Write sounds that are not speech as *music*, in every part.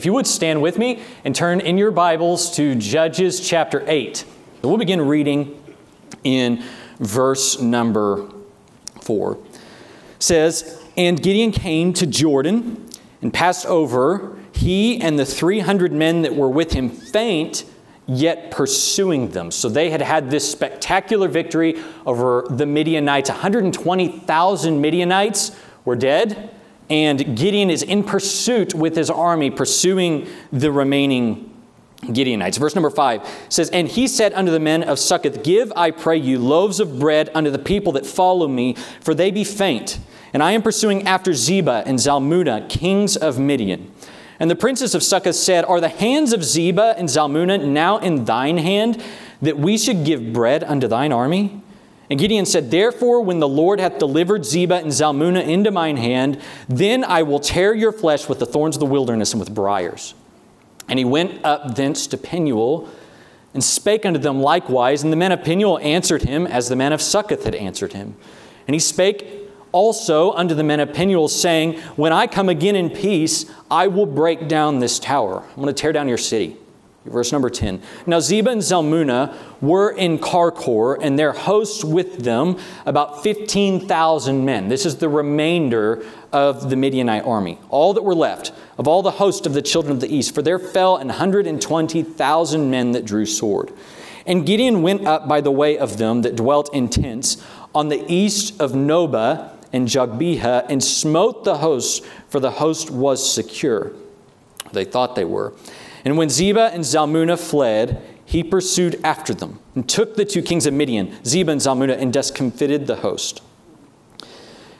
If you would stand with me and turn in your Bibles to Judges chapter 8. We'll begin reading in verse number 4. It says, And Gideon came to Jordan and passed over, he and the 300 men that were with him faint, yet pursuing them. So they had had this spectacular victory over the Midianites. 120,000 Midianites were dead and Gideon is in pursuit with his army, pursuing the remaining Gideonites. Verse number five says, And he said unto the men of Succoth, Give, I pray you, loaves of bread unto the people that follow me, for they be faint. And I am pursuing after Zebah and Zalmunna, kings of Midian. And the princes of Succoth said, Are the hands of Zebah and Zalmunna now in thine hand, that we should give bread unto thine army? And Gideon said, Therefore, when the Lord hath delivered Zebah and Zalmunna into mine hand, then I will tear your flesh with the thorns of the wilderness and with briars. And he went up thence to Penuel and spake unto them likewise. And the men of Penuel answered him as the men of Succoth had answered him. And he spake also unto the men of Penuel, saying, When I come again in peace, I will break down this tower. I'm going to tear down your city. Verse number 10. Now Zebah and Zalmunna were in Karkor, and their hosts with them, about 15,000 men. This is the remainder of the Midianite army, all that were left of all the host of the children of the east. For there fell an 120,000 men that drew sword. And Gideon went up by the way of them that dwelt in tents on the east of Nobah and Jogbehah, and smote the host, for the host was secure. They thought they were. And when Zebah and Zalmunna fled, he pursued after them and took the two kings of Midian, Zebah and Zalmunna, and discomfited the host.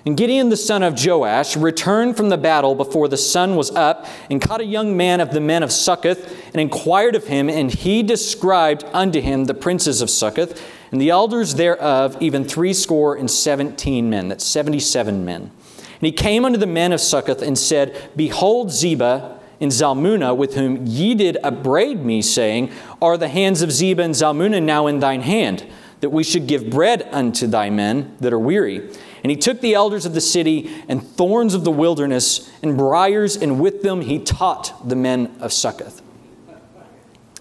And Gideon the son of Joash returned from the battle before the sun was up and caught a young man of the men of Succoth and inquired of him, and he described unto him the princes of Succoth and the elders thereof, even threescore and seventeen men. That's seventy seven men. And he came unto the men of Succoth and said, Behold, Zebah in Zalmunna, with whom ye did upbraid me, saying, Are the hands of Zebah and Zalmunna now in thine hand, that we should give bread unto thy men that are weary? And he took the elders of the city and thorns of the wilderness and briars, and with them he taught the men of Succoth.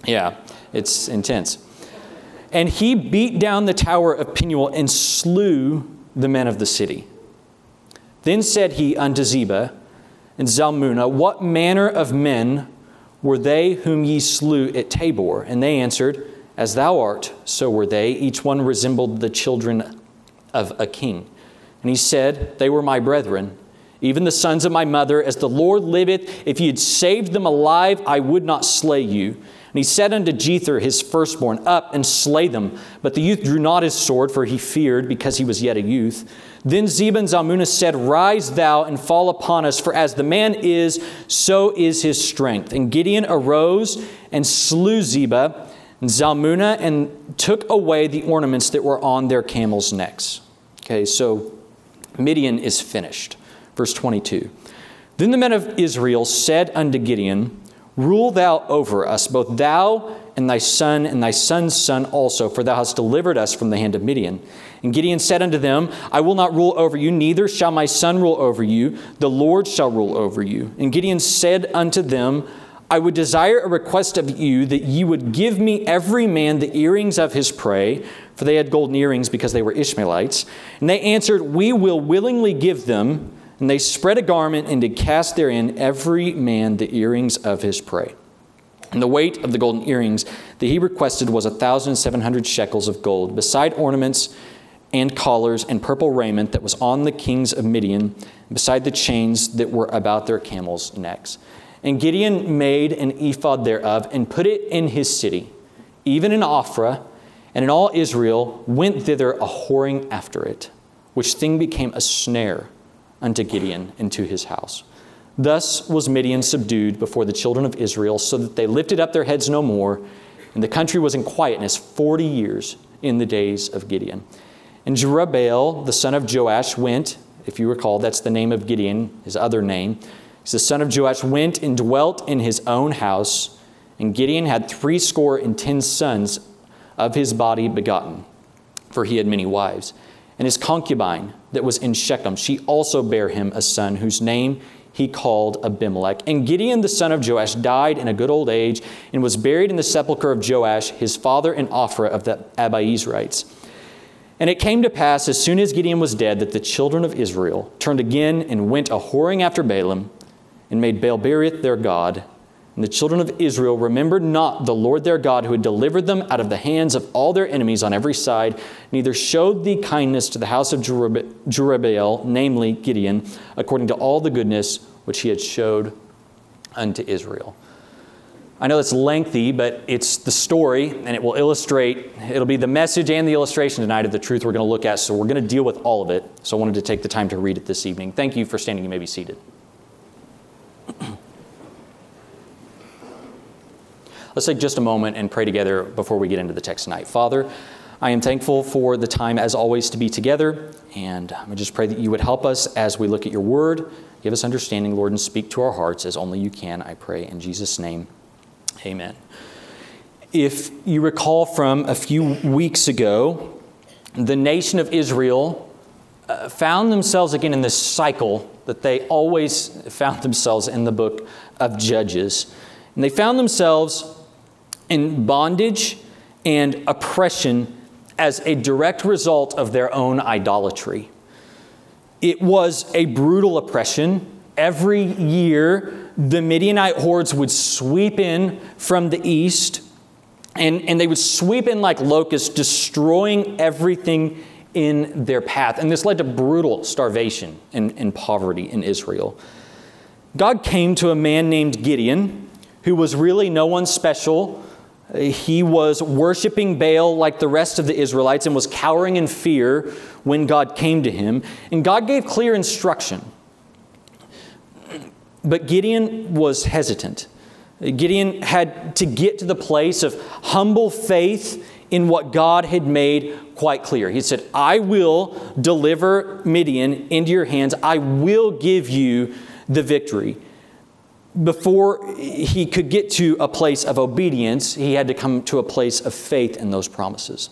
Yeah, it's intense. And he beat down the tower of Penuel and slew the men of the city. Then said he unto Zebah, and Zalmunna, What manner of men were they whom ye slew at Tabor? And they answered, As thou art, so were they. Each one resembled the children of a king. And he said, They were my brethren, even the sons of my mother. As the Lord liveth, if ye had saved them alive, I would not slay you. And he said unto Jether, his firstborn, Up and slay them. But the youth drew not his sword, for he feared, because he was yet a youth. Then Zebah and Zalmunna said, Rise thou and fall upon us, for as the man is, so is his strength. And Gideon arose and slew Zebah and Zalmunna and took away the ornaments that were on their camels' necks. Okay, so Midian is finished. Verse 22. Then the men of Israel said unto Gideon, Rule thou over us, both thou and thy son and thy son's son also, for thou hast delivered us from the hand of Midian. And Gideon said unto them, I will not rule over you, neither shall my son rule over you. The Lord shall rule over you. And Gideon said unto them, I would desire a request of you that ye would give me every man the earrings of his prey, for they had golden earrings because they were Ishmaelites. And they answered, We will willingly give them. And they spread a garment and did cast therein every man the earrings of his prey. And the weight of the golden earrings that he requested was a thousand seven hundred shekels of gold, beside ornaments and collars and purple raiment that was on the kings of Midian, beside the chains that were about their camels' necks. And Gideon made an ephod thereof and put it in his city, even in Ophrah, and in all Israel went thither a whoring after it, which thing became a snare unto Gideon and to his house. Thus was Midian subdued before the children of Israel, so that they lifted up their heads no more, and the country was in quietness forty years in the days of Gideon. And Jerubbaal, the son of Joash, went, if you recall, that's the name of Gideon, his other name. He's the son of Joash, went and dwelt in his own house. And Gideon had threescore and ten sons of his body begotten, for he had many wives. And his concubine that was in Shechem, she also bare him a son, whose name he called Abimelech. And Gideon the son of Joash died in a good old age and was buried in the sepulchre of Joash, his father in Ophrah of the Abiezrites. And it came to pass, as soon as Gideon was dead, that the children of Israel turned again and went a whoring after Baalim and made Baal-berith their god. And the children of Israel remembered not the Lord their God who had delivered them out of the hands of all their enemies on every side, neither showed the kindness to the house of Jerubbaal, namely Gideon, according to all the goodness which he had showed unto Israel. I know it's lengthy, but it's the story, and it will illustrate, it'll be the message and the illustration tonight of the truth we're going to look at. So we're going to deal with all of it. So I wanted to take the time to read it this evening. Thank you for standing. You may be seated. Let's take just a moment and pray together before we get into the text tonight. Father, I am thankful for the time, as always, to be together, and I just pray that you would help us as we look at your word Give us understanding, Lord, and speak to our hearts as only you can, I pray. In Jesus' name, amen. If you recall from a few weeks ago, the nation of Israel uh, found themselves again in this cycle that they always found themselves in the book of Judges. And they found themselves in bondage and oppression as a direct result of their own idolatry. It was a brutal oppression. Every year, the Midianite hordes would sweep in from the east, and, and they would sweep in like locusts, destroying everything in their path. And this led to brutal starvation and, and poverty in Israel. God came to a man named Gideon, who was really no one special he was worshiping Baal like the rest of the Israelites and was cowering in fear when God came to him. And God gave clear instruction. But Gideon was hesitant. Gideon had to get to the place of humble faith in what God had made quite clear. He said, I will deliver Midian into your hands, I will give you the victory before he could get to a place of obedience, he had to come to a place of faith in those promises.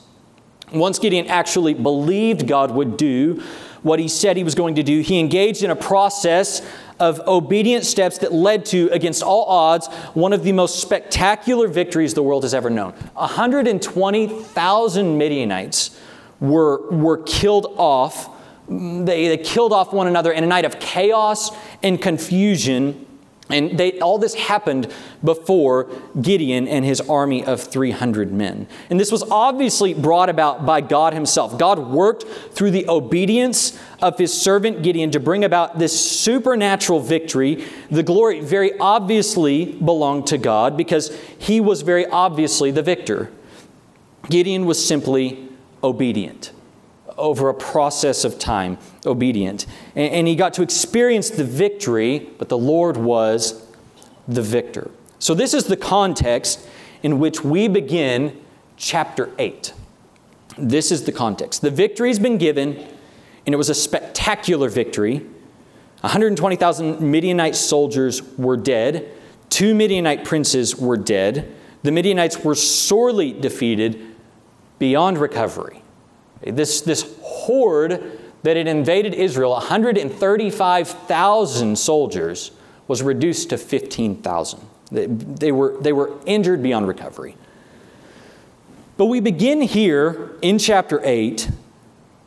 Once Gideon actually believed God would do what he said he was going to do, he engaged in a process of obedient steps that led to, against all odds, one of the most spectacular victories the world has ever known. 120,000 Midianites were, were killed off. They, they killed off one another in a night of chaos and confusion and they, all this happened before Gideon and his army of 300 men. And this was obviously brought about by God Himself. God worked through the obedience of His servant Gideon to bring about this supernatural victory. The glory very obviously belonged to God because He was very obviously the victor. Gideon was simply obedient over a process of time, obedient. And, and he got to experience the victory, but the Lord was the victor. So, this is the context in which we begin chapter 8. This is the context. The victory has been given, and it was a spectacular victory. 120,000 Midianite soldiers were dead, two Midianite princes were dead. The Midianites were sorely defeated beyond recovery. This, this horde that had invaded Israel, 135,000 soldiers, was reduced to 15,000. They, they, were, they were injured beyond recovery. But we begin here in chapter 8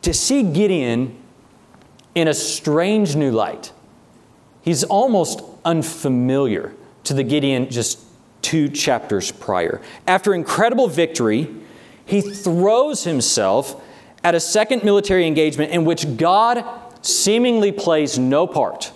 to see Gideon in a strange new light. He's almost unfamiliar to the Gideon just two chapters prior. After incredible victory, he throws himself at a second military engagement in which God seemingly plays no part.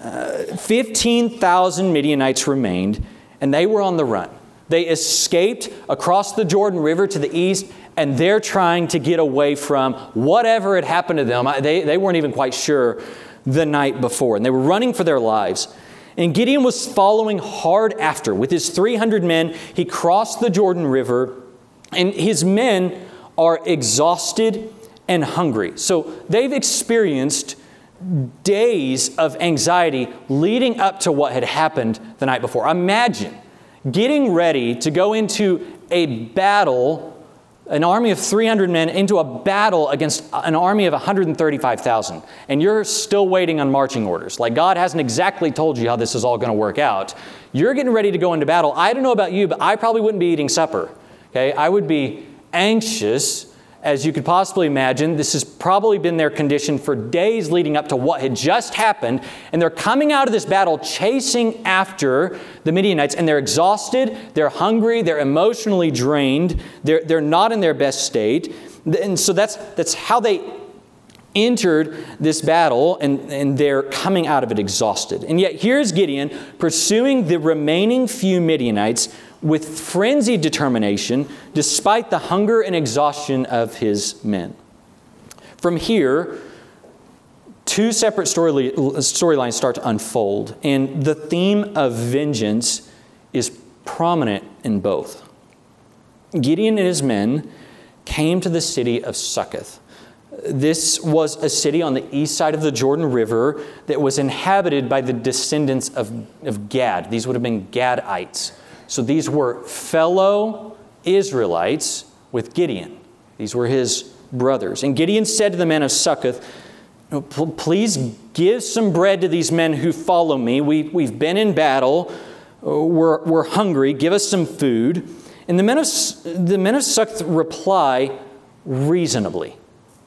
Uh, 15,000 Midianites remained, and they were on the run. They escaped across the Jordan River to the east, and they're trying to get away from whatever had happened to them. They, they weren't even quite sure the night before, and they were running for their lives. And Gideon was following hard after. With his 300 men, he crossed the Jordan River, and his men are exhausted and hungry. So they've experienced days of anxiety leading up to what had happened the night before. Imagine getting ready to go into a battle an army of 300 men into a battle against an army of 135,000, and you're still waiting on marching orders. Like God hasn't exactly told you how this is all going to work out. You're getting ready to go into battle. I don't know about you, but I probably wouldn't be eating supper. Okay, I would be anxious as you could possibly imagine. This has probably been their condition for days leading up to what had just happened. And they're coming out of this battle chasing after the Midianites, and they're exhausted, they're hungry, they're emotionally drained, they're, they're not in their best state. And so that's, that's how they entered this battle and, and they're coming out of it exhausted. And yet, here's Gideon pursuing the remaining few Midianites with frenzied determination despite the hunger and exhaustion of his men. From here, two separate story, storylines start to unfold, and the theme of vengeance is prominent in both. Gideon and his men came to the city of Succoth. This was a city on the east side of the Jordan River that was inhabited by the descendants of, of Gad. These would have been Gadites. So these were fellow Israelites with Gideon. These were his brothers. And Gideon said to the men of Succoth, Please give some bread to these men who follow me. We, we've been in battle. Uh, we're, we're hungry. Give us some food. And the men of, the men of Succoth reply reasonably.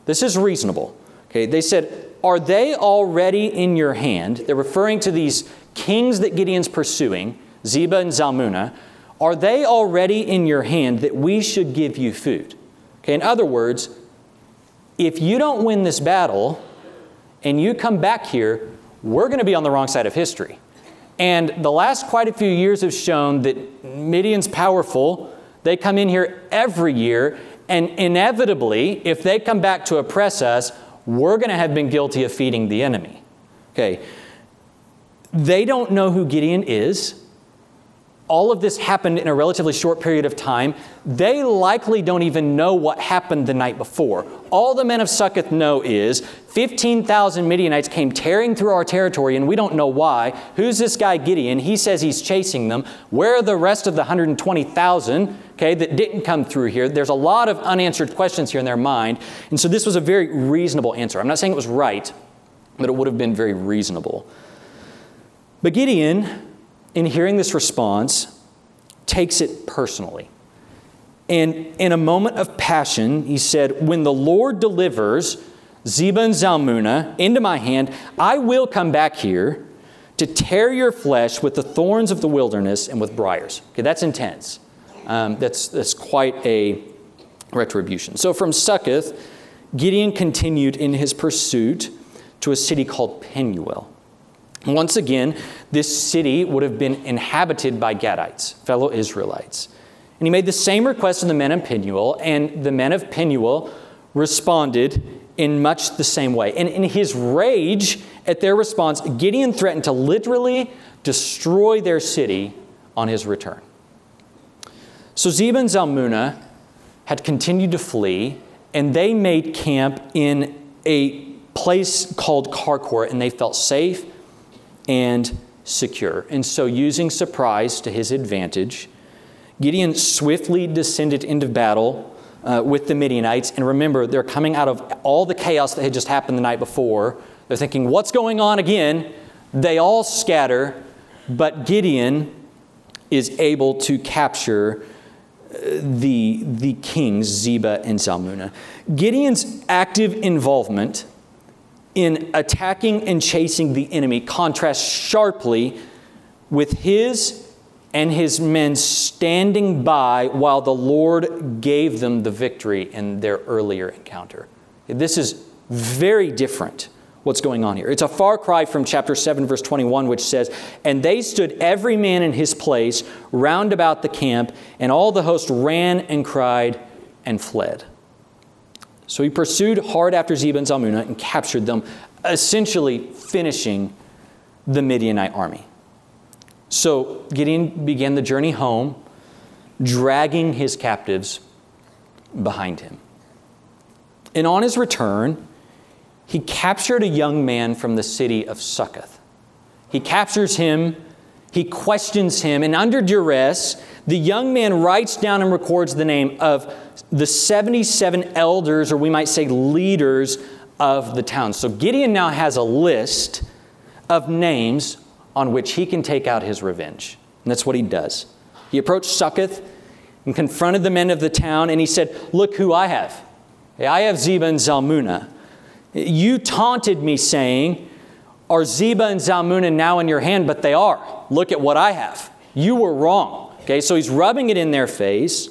This is reasonable. Okay, they said, Are they already in your hand? They're referring to these kings that Gideon's pursuing. Zebah and Zalmunna, are they already in your hand that we should give you food? Okay, in other words, if you don't win this battle and you come back here, we're going to be on the wrong side of history. And the last quite a few years have shown that Midian's powerful. They come in here every year, and inevitably, if they come back to oppress us, we're going to have been guilty of feeding the enemy. Okay. They don't know who Gideon is all of this happened in a relatively short period of time. They likely don't even know what happened the night before. All the men of Succoth know is 15,000 Midianites came tearing through our territory, and we don't know why. Who's this guy Gideon? He says he's chasing them. Where are the rest of the 120,000 okay, that didn't come through here? There's a lot of unanswered questions here in their mind. And so this was a very reasonable answer. I'm not saying it was right, but it would have been very reasonable. But Gideon in hearing this response, takes it personally. And in a moment of passion, he said, When the Lord delivers Zebah and Zalmunna into my hand, I will come back here to tear your flesh with the thorns of the wilderness and with briars. Okay, that's intense. Um, that's, that's quite a retribution. So from Succoth, Gideon continued in his pursuit to a city called Penuel. Once again, this city would have been inhabited by Gadites, fellow Israelites. And he made the same request to the men of Penuel, and the men of Penuel responded in much the same way. And in his rage at their response, Gideon threatened to literally destroy their city on his return. So Zebah and Zalmunna had continued to flee, and they made camp in a place called Karkor, and they felt safe and secure. And so, using surprise to his advantage, Gideon swiftly descended into battle uh, with the Midianites. And remember, they're coming out of all the chaos that had just happened the night before. They're thinking, what's going on again? They all scatter, but Gideon is able to capture uh, the, the kings, Zebah and Zalmunna. Gideon's active involvement in attacking and chasing the enemy contrasts sharply with his and his men standing by while the Lord gave them the victory in their earlier encounter. This is very different what's going on here. It's a far cry from chapter 7, verse 21, which says, And they stood every man in his place round about the camp, and all the host ran and cried and fled. So he pursued hard after Zebah and Zalmunna and captured them, essentially finishing the Midianite army. So Gideon began the journey home, dragging his captives behind him. And on his return, he captured a young man from the city of Succoth. He captures him He questions him, and under duress, the young man writes down and records the name of the 77 elders, or we might say leaders of the town. So Gideon now has a list of names on which he can take out his revenge. And that's what he does. He approached Succoth and confronted the men of the town, and he said, Look who I have. I have Zebah and Zalmunna. You taunted me, saying, Are Zebah and Zalmunna now in your hand? But they are. Look at what I have. You were wrong. Okay, so he's rubbing it in their face.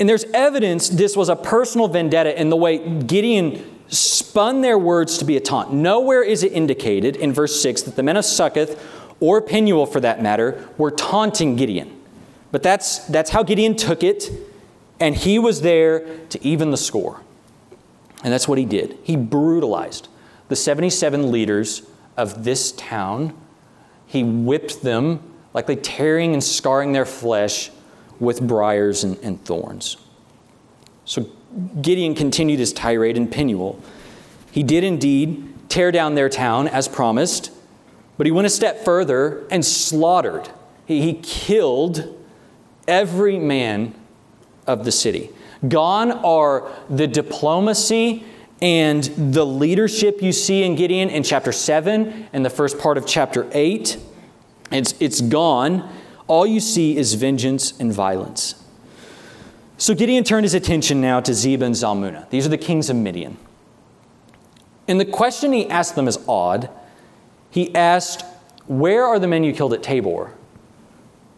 And there's evidence this was a personal vendetta in the way Gideon spun their words to be a taunt. Nowhere is it indicated in verse 6 that the men of Succoth, or Penuel for that matter, were taunting Gideon. But that's, that's how Gideon took it, and he was there to even the score. And that's what he did. He brutalized the 77 leaders of this town. He whipped them, likely tearing and scarring their flesh with briars and, and thorns. So Gideon continued his tirade in Penuel. He did indeed tear down their town as promised, but he went a step further and slaughtered. He, he killed every man of the city. Gone are the diplomacy and the leadership you see in Gideon in chapter 7 and the first part of chapter 8. It's, it's gone. All you see is vengeance and violence. So Gideon turned his attention now to Zebah and Zalmunna. These are the kings of Midian. And the question he asked them is odd. He asked, Where are the men you killed at Tabor?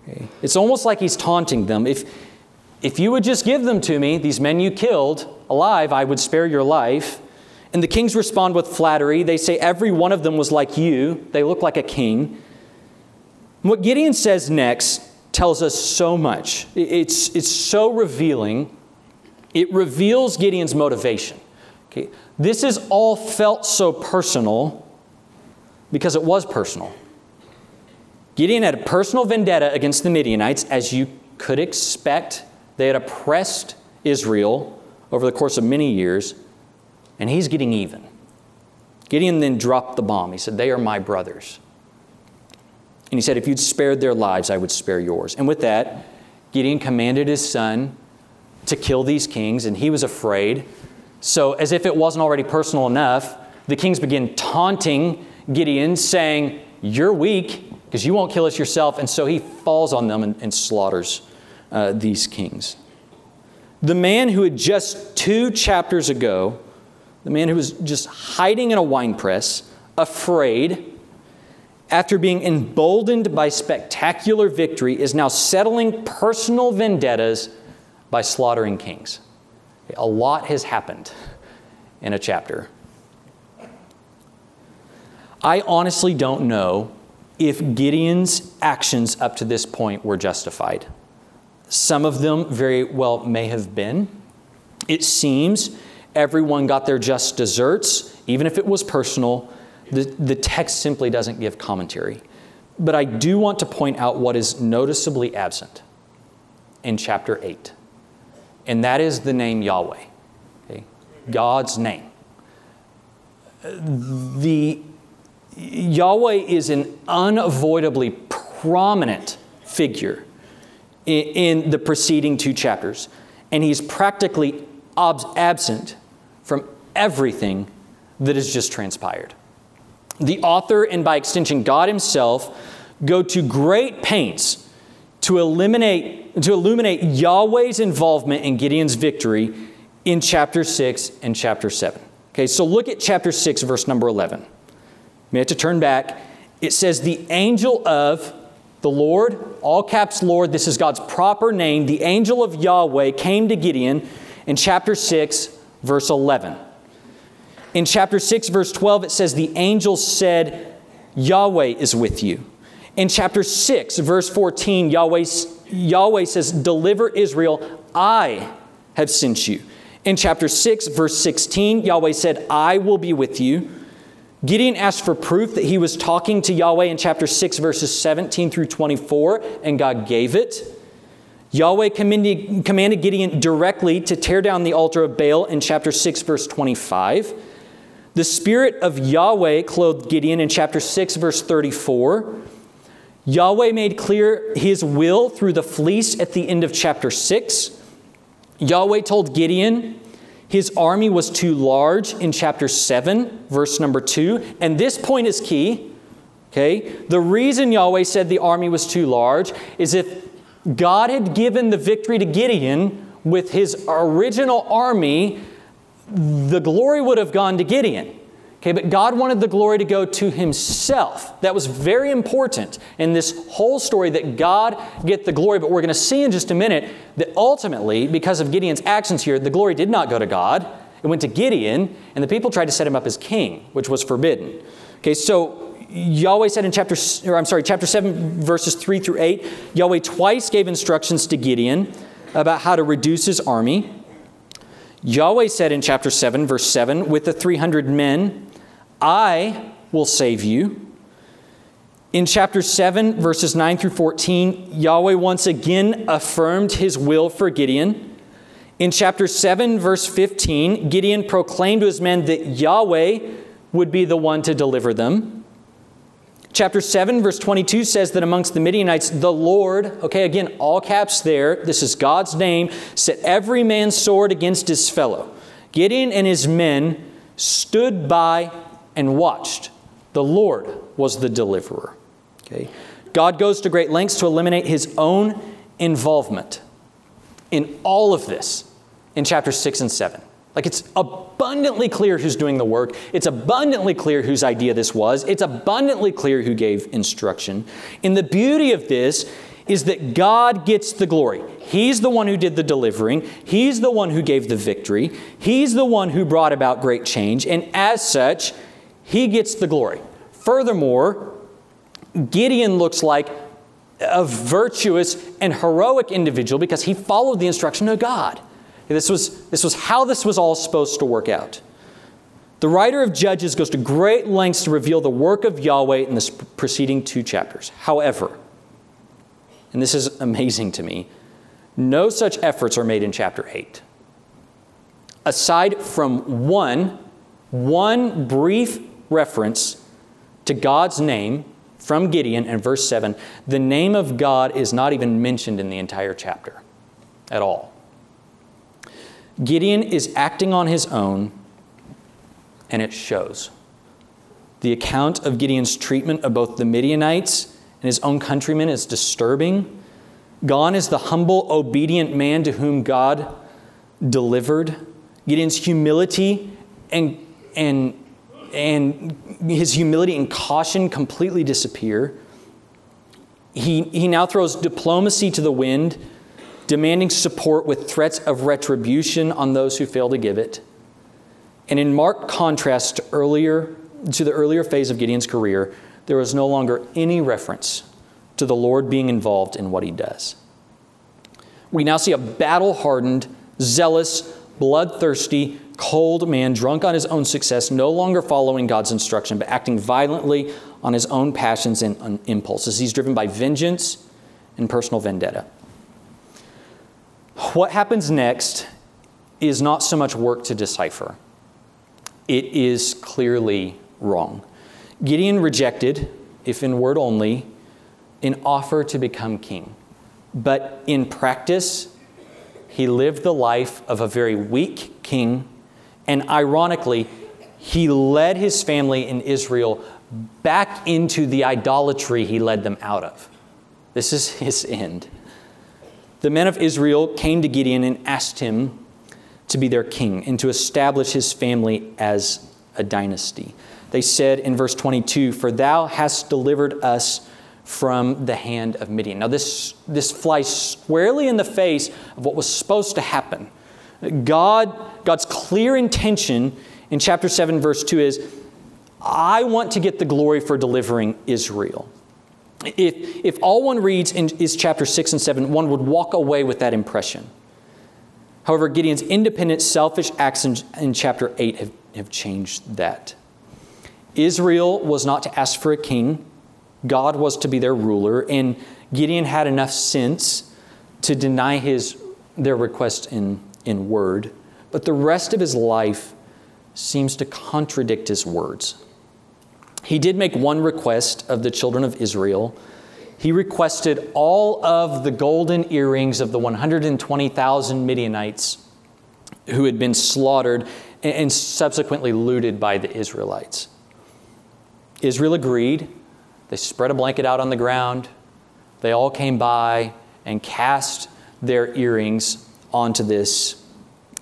Okay. It's almost like he's taunting them. If, if you would just give them to me, these men you killed alive, I would spare your life. And the kings respond with flattery. They say, Every one of them was like you. They look like a king. What Gideon says next tells us so much. It's, it's so revealing. It reveals Gideon's motivation. Okay? This is all felt so personal because it was personal. Gideon had a personal vendetta against the Midianites, as you could expect. They had oppressed Israel over the course of many years, and he's getting even. Gideon then dropped the bomb. He said, They are my brothers. And he said, If you'd spared their lives, I would spare yours. And with that, Gideon commanded his son to kill these kings, and he was afraid. So, as if it wasn't already personal enough, the kings begin taunting Gideon, saying, You're weak because you won't kill us yourself. And so he falls on them and, and slaughters uh, these kings. The man who had just two chapters ago, the man who was just hiding in a wine press, afraid, after being emboldened by spectacular victory, is now settling personal vendettas by slaughtering kings. A lot has happened in a chapter. I honestly don't know if Gideon's actions up to this point were justified. Some of them very well may have been. It seems everyone got their just desserts, even if it was personal, the, the text simply doesn't give commentary. But I do want to point out what is noticeably absent in chapter 8, and that is the name Yahweh, okay? God's name. The Yahweh is an unavoidably prominent figure in, in the preceding two chapters, and he's practically ob- absent from everything that has just transpired the author and by extension God himself go to great pains to eliminate to illuminate Yahweh's involvement in Gideon's victory in chapter 6 and chapter 7. Okay, so look at chapter 6 verse number 11. We have to turn back. It says the angel of the Lord, all caps Lord, this is God's proper name. The angel of Yahweh came to Gideon in chapter 6 verse 11. In chapter 6, verse 12, it says, The angel said, Yahweh is with you. In chapter 6, verse 14, Yahweh, Yahweh says, Deliver Israel, I have sent you. In chapter 6, verse 16, Yahweh said, I will be with you. Gideon asked for proof that he was talking to Yahweh in chapter 6, verses 17 through 24, and God gave it. Yahweh commanded, Gideon directly to tear down the altar of Baal in chapter 6, verse 25. The Spirit of Yahweh clothed Gideon in chapter 6, verse 34. Yahweh made clear his will through the fleece at the end of chapter 6. Yahweh told Gideon his army was too large in chapter 7, verse number 2. And this point is key. Okay? The reason Yahweh said the army was too large is if God had given the victory to Gideon with his original army, the glory would have gone to Gideon. Okay, but God wanted the glory to go to himself. That was very important in this whole story that God get the glory. But we're going to see in just a minute that ultimately, because of Gideon's actions here, the glory did not go to God. It went to Gideon, and the people tried to set him up as king, which was forbidden. Okay, so Yahweh said in chapter, or I'm sorry, chapter 7, verses 3 through 8, Yahweh twice gave instructions to Gideon about how to reduce his army. Yahweh said in chapter 7, verse 7, with the 300 men, I will save you. In chapter 7, verses 9 through 14, Yahweh once again affirmed his will for Gideon. In chapter 7, verse 15, Gideon proclaimed to his men that Yahweh would be the one to deliver them. Chapter 7, verse 22 says that amongst the Midianites, the Lord, okay, again, all caps there, this is God's name, set every man's sword against his fellow. Gideon and his men stood by and watched. The Lord was the deliverer. Okay? God goes to great lengths to eliminate his own involvement in all of this in chapter 6 and 7. Like it's abundantly clear who's doing the work. It's abundantly clear whose idea this was. It's abundantly clear who gave instruction. And the beauty of this is that God gets the glory. He's the one who did the delivering, He's the one who gave the victory, He's the one who brought about great change. And as such, he gets the glory. Furthermore, Gideon looks like a virtuous and heroic individual because he followed the instruction of God. This was, this was how this was all supposed to work out. The writer of Judges goes to great lengths to reveal the work of Yahweh in the preceding two chapters. However, and this is amazing to me, no such efforts are made in chapter 8. Aside from one, one brief reference to God's name from Gideon in verse 7, the name of God is not even mentioned in the entire chapter at all. Gideon is acting on his own, and it shows. The account of Gideon's treatment of both the Midianites and his own countrymen is disturbing. Gone is the humble, obedient man to whom God delivered. Gideon's humility and, and and his humility and caution completely disappear. He, he now throws diplomacy to the wind, demanding support with threats of retribution on those who fail to give it. And in marked contrast to, earlier, to the earlier phase of Gideon's career, there is no longer any reference to the Lord being involved in what he does. We now see a battle hardened, zealous, bloodthirsty, cold man, drunk on his own success, no longer following God's instruction, but acting violently on his own passions and impulses. He's driven by vengeance and personal vendetta. What happens next is not so much work to decipher, it is clearly wrong. Gideon rejected, if in word only, an offer to become king. But in practice, he lived the life of a very weak king and ironically, he led his family in Israel back into the idolatry he led them out of. This is his end. The men of Israel came to Gideon and asked him to be their king and to establish his family as a dynasty. They said in verse 22 For thou hast delivered us from the hand of Midian. Now, this, this flies squarely in the face of what was supposed to happen. God, God's clear intention in chapter 7, verse 2 is I want to get the glory for delivering Israel. If, if all one reads in, is chapter 6 and 7, one would walk away with that impression. However, Gideon's independent, selfish acts in, in chapter 8 have, have changed that. Israel was not to ask for a king, God was to be their ruler, and Gideon had enough sense to deny his, their request in in word, but the rest of his life seems to contradict his words. He did make one request of the children of Israel he requested all of the golden earrings of the 120,000 Midianites who had been slaughtered and subsequently looted by the Israelites. Israel agreed. They spread a blanket out on the ground. They all came by and cast their earrings onto this,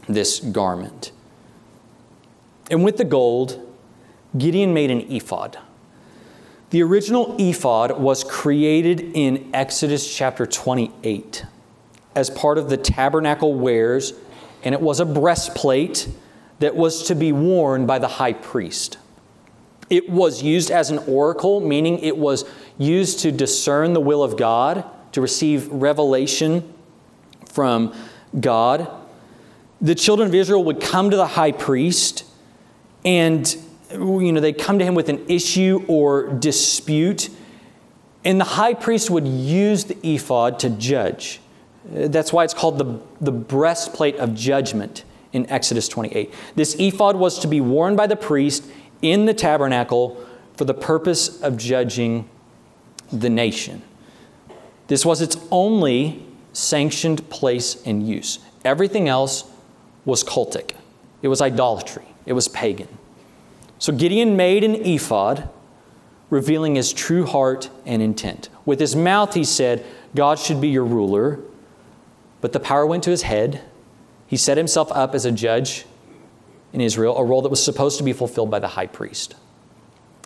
this garment. And with the gold, Gideon made an ephod. The original ephod was created in Exodus chapter 28 as part of the tabernacle wares, and it was a breastplate that was to be worn by the high priest. It was used as an oracle, meaning it was used to discern the will of God, to receive revelation from God. The children of Israel would come to the high priest and you know, they'd come to him with an issue or dispute, and the high priest would use the ephod to judge. That's why it's called the, the breastplate of judgment in Exodus 28. This ephod was to be worn by the priest in the tabernacle for the purpose of judging the nation. This was its only sanctioned place and use. Everything else was cultic, it was idolatry, it was pagan. So Gideon made an ephod, revealing his true heart and intent. With his mouth, he said, God should be your ruler. But the power went to his head. He set himself up as a judge in Israel, a role that was supposed to be fulfilled by the high priest.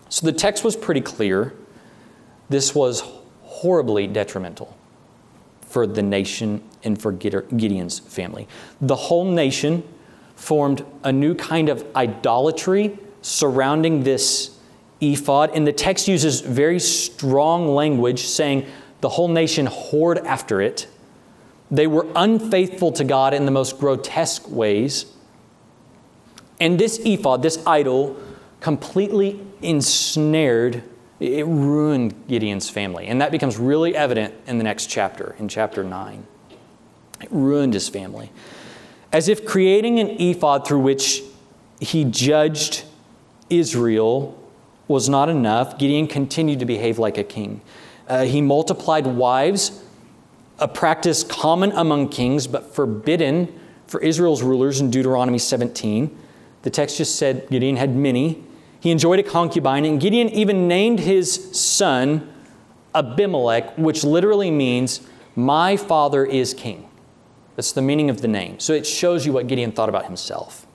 So the text was pretty clear. This was horribly detrimental for the nation and for Gideon's family. The whole nation formed a new kind of idolatry surrounding this ephod. And the text uses very strong language saying the whole nation whored after it. They were unfaithful to God in the most grotesque ways. And this ephod, this idol, completely ensnared, it ruined Gideon's family. And that becomes really evident in the next chapter, in chapter 9. It ruined his family. As if creating an ephod through which he judged Israel was not enough, Gideon continued to behave like a king. Uh, he multiplied wives, a practice common among kings but forbidden for Israel's rulers in Deuteronomy 17. The text just said Gideon had many. He enjoyed a concubine, and Gideon even named his son Abimelech, which literally means, My father is king. That's the meaning of the name. So it shows you what Gideon thought about himself.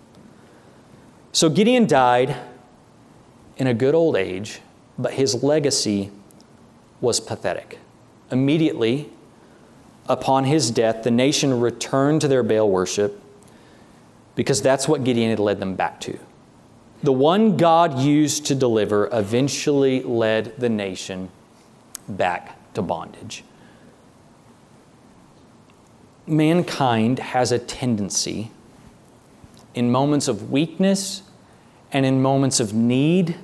So Gideon died in a good old age, but his legacy was pathetic. Immediately upon his death, the nation returned to their Baal worship because that's what Gideon had led them back to. The one God used to deliver eventually led the nation back to bondage. Mankind has a tendency in moments of weakness and in moments of need,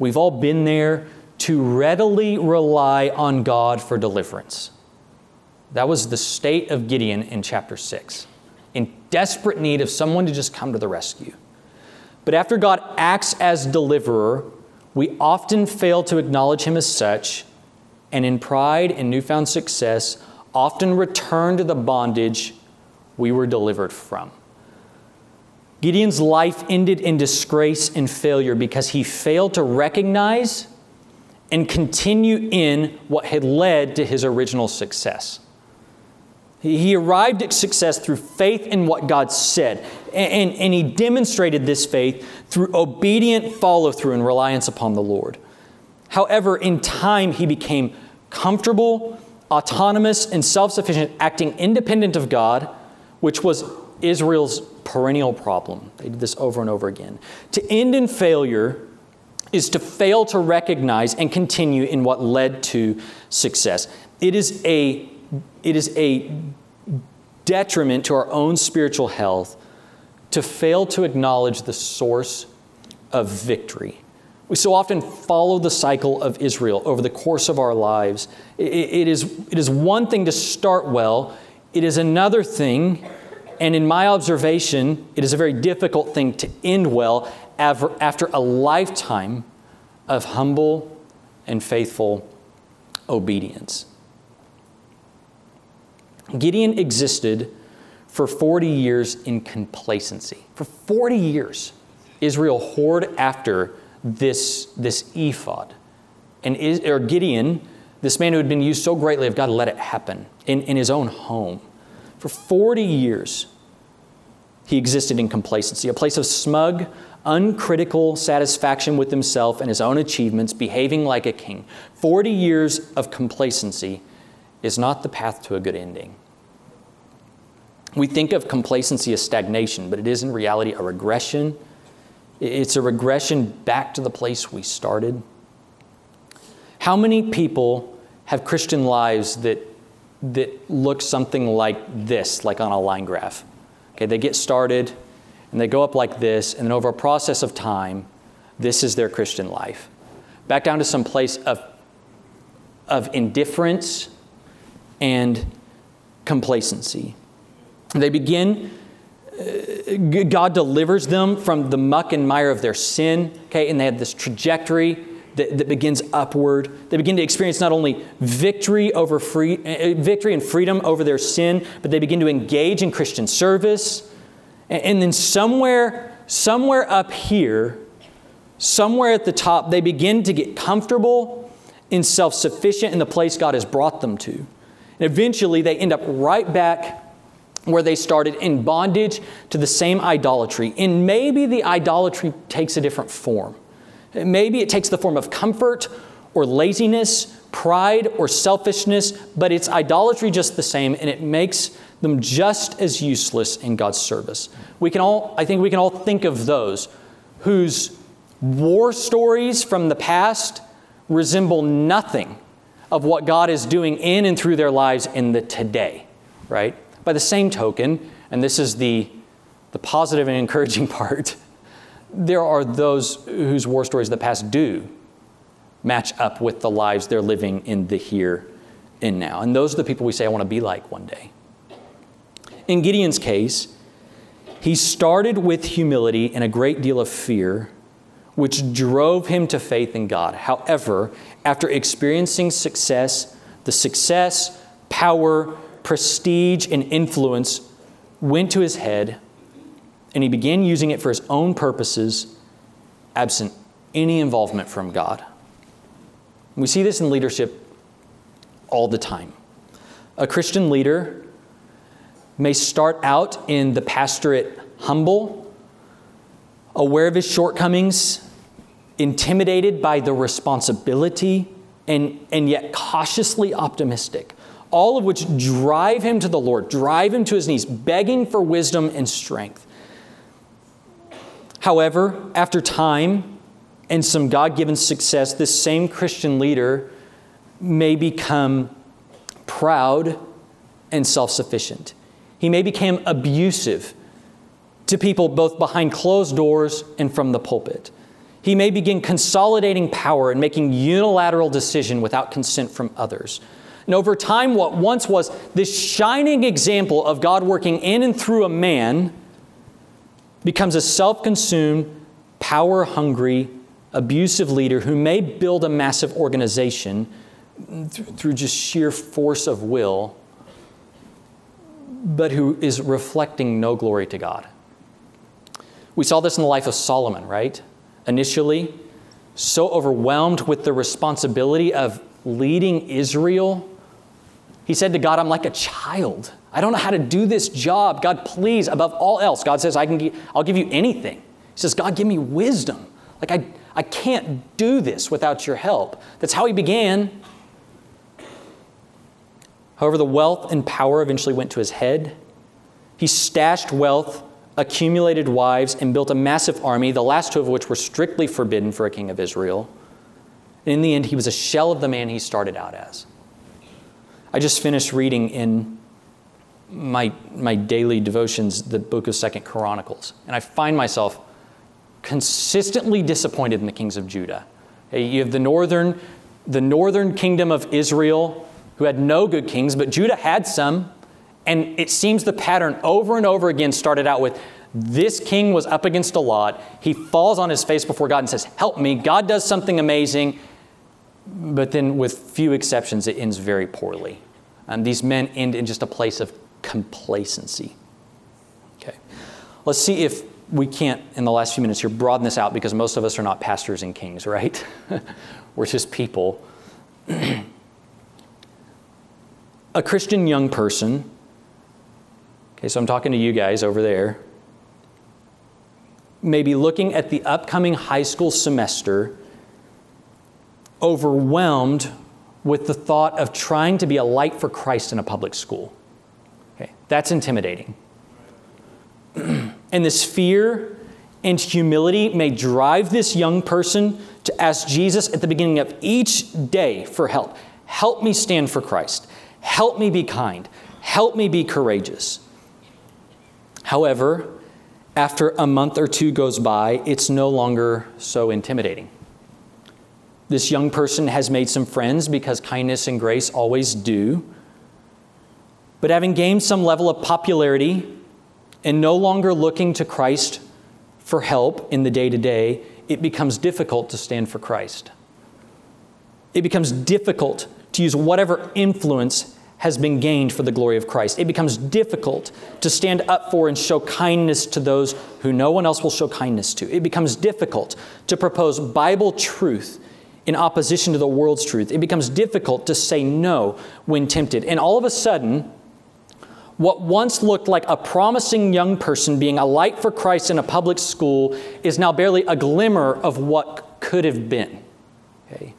we've all been there to readily rely on God for deliverance. That was the state of Gideon in chapter 6, in desperate need of someone to just come to the rescue. But after God acts as deliverer, we often fail to acknowledge him as such, and in pride and newfound success, often return to the bondage we were delivered from. Gideon's life ended in disgrace and failure because he failed to recognize and continue in what had led to his original success. He arrived at success through faith in what God said, and, and, he demonstrated this faith through obedient follow through and reliance upon the Lord. However, in time, he became comfortable, autonomous, and self sufficient, acting independent of God, which was Israel's perennial problem. They did this over and over again. To end in failure is to fail to recognize and continue in what led to success. It is a, it is a detriment to our own spiritual health to fail to acknowledge the source of victory. We so often follow the cycle of Israel over the course of our lives. it, is, it is one thing to start well, it is another thing and in my observation, it is a very difficult thing to end well after a lifetime of humble and faithful obedience. Gideon existed for 40 years in complacency. For 40 years, Israel whored after this, this ephod. And is, or Gideon, this man who had been used so greatly of God, let it happen in, in his own home. For 40 years, he existed in complacency, a place of smug, uncritical satisfaction with himself and his own achievements, behaving like a king. 40 years of complacency is not the path to a good ending. We think of complacency as stagnation, but it is in reality a regression. It's a regression back to the place we started. How many people have Christian lives that, that look something like this, like on a line graph? Okay, they get started and they go up like this, and then over a process of time, this is their Christian life. Back down to some place of, of indifference and complacency. They begin, uh, God delivers them from the muck and mire of their sin, okay, and they have this trajectory that, that begins upward. They begin to experience not only victory over free, uh, victory and freedom over their sin, but they begin to engage in Christian service. And, and then somewhere, somewhere up here, somewhere at the top, they begin to get comfortable and self sufficient in the place God has brought them to. And eventually, they end up right back where they started in bondage to the same idolatry. And maybe the idolatry takes a different form. Maybe it takes the form of comfort or laziness, pride or selfishness, but it's idolatry just the same, and it makes them just as useless in God's service. We can all, I think we can all think of those whose war stories from the past resemble nothing of what God is doing in and through their lives in the today, right? By the same token, and this is the, the positive and encouraging *laughs* part, there are those whose war stories of the past do match up with the lives they're living in the here and now. And those are the people we say, I want to be like one day. In Gideon's case, he started with humility and a great deal of fear, which drove him to faith in God. However, after experiencing success, the success, power, prestige, and influence went to his head, and he began using it for his own purposes, absent any involvement from God. We see this in leadership all the time. A Christian leader may start out in the pastorate humble, aware of his shortcomings, intimidated by the responsibility, and, and yet cautiously optimistic all of which drive him to the Lord, drive him to his knees, begging for wisdom and strength. However, after time and some God given success, this same Christian leader may become proud and self sufficient. He may become abusive to people both behind closed doors and from the pulpit. He may begin consolidating power and making unilateral decision without consent from others. And over time, what once was this shining example of God working in and through a man becomes a self consumed, power hungry, abusive leader who may build a massive organization through just sheer force of will, but who is reflecting no glory to God. We saw this in the life of Solomon, right? Initially, so overwhelmed with the responsibility of leading Israel he said to God, I'm like a child. I don't know how to do this job. God, please, above all else, God says, I can I'll give you anything. He says, God, give me wisdom. Like, I, I can't do this without your help. That's how he began. However, the wealth and power eventually went to his head. He stashed wealth, accumulated wives, and built a massive army, the last two of which were strictly forbidden for a king of Israel. And in the end, he was a shell of the man he started out as. I just finished reading in my, my daily devotions the book of Second Chronicles, and I find myself consistently disappointed in the kings of Judah. You have the northern, the northern kingdom of Israel, who had no good kings, but Judah had some. And it seems the pattern over and over again started out with this king was up against a lot. He falls on his face before God and says, Help me. God does something amazing. but then, with few exceptions, it ends very poorly. And these men end in just a place of complacency. Okay. Let's see if we can't, in the last few minutes here, broaden this out because most of us are not pastors and kings, right? *laughs* We're just people. *clears throat* a Christian young person, okay, so I'm talking to you guys over there, maybe looking at the upcoming high school semester, overwhelmed with the thought of trying to be a light for Christ in a public school. Okay, that's intimidating. *clears throat* and this fear and humility may drive this young person to ask Jesus at the beginning of each day for help. Help me stand for Christ. Help me be kind. Help me be courageous. However, after a month or two goes by, it's no longer so intimidating. This young person has made some friends because kindness and grace always do. But having gained some level of popularity and no longer looking to Christ for help in the day to day, it becomes difficult to stand for Christ. It becomes difficult to use whatever influence has been gained for the glory of Christ. It becomes difficult to stand up for and show kindness to those who no one else will show kindness to. It becomes difficult to propose Bible truth in opposition to the world's truth. It becomes difficult to say no when tempted. And all of a sudden, what once looked like a promising young person being a light for Christ in a public school is now barely a glimmer of what could have been. Okay?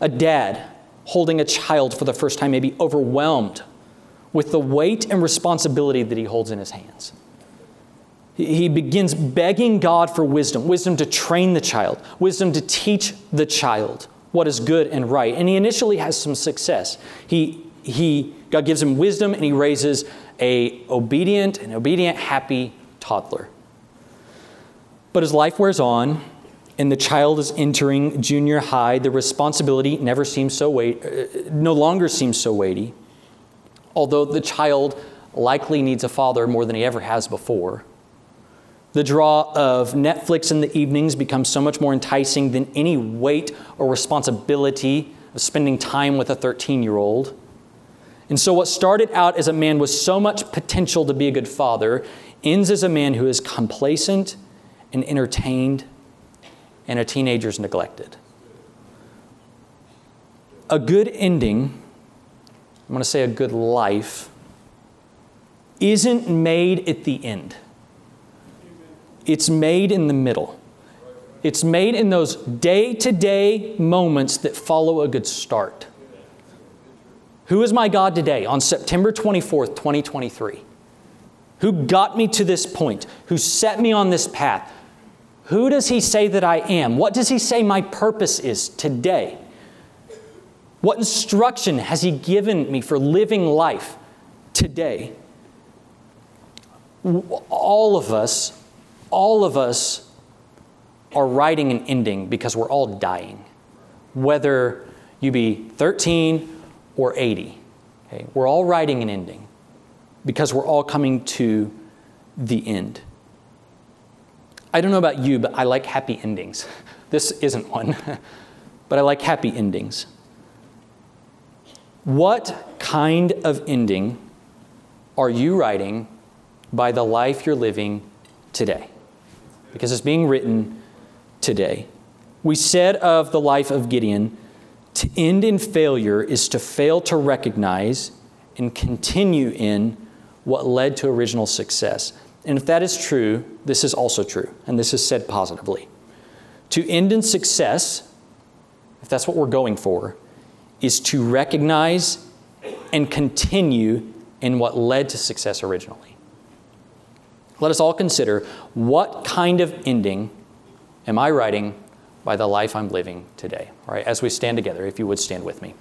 A dad holding a child for the first time may be overwhelmed with the weight and responsibility that he holds in his hands. He begins begging God for wisdom wisdom to train the child, wisdom to teach the child what is good and right. And he initially has some success. He, he, God gives him wisdom and he raises a obedient and obedient, happy toddler. But as life wears on, and the child is entering junior high, the responsibility never seems so weight, uh, no longer seems so weighty. Although the child likely needs a father more than he ever has before. The draw of Netflix in the evenings becomes so much more enticing than any weight or responsibility of spending time with a 13 year old. And so, what started out as a man with so much potential to be a good father ends as a man who is complacent and entertained and a teenager's neglected. A good ending, I'm going to say a good life, isn't made at the end. It's made in the middle. It's made in those day to day moments that follow a good start. Who is my God today on September 24th, 2023? Who got me to this point? Who set me on this path? Who does he say that I am? What does he say my purpose is today? What instruction has he given me for living life today? All of us, all of us are writing an ending because we're all dying, whether you be 13 or 80. Okay? We're all writing an ending because we're all coming to the end. I don't know about you, but I like happy endings. *laughs* This isn't one, *laughs* but I like happy endings. What kind of ending are you writing by the life you're living today? Because it's being written today. We said of the life of Gideon, to end in failure is to fail to recognize and continue in what led to original success. And if that is true, this is also true, and this is said positively. To end in success, if that's what we're going for, is to recognize and continue in what led to success originally. Let us all consider what kind of ending am I writing by the life I'm living today? All right, as we stand together, if you would stand with me.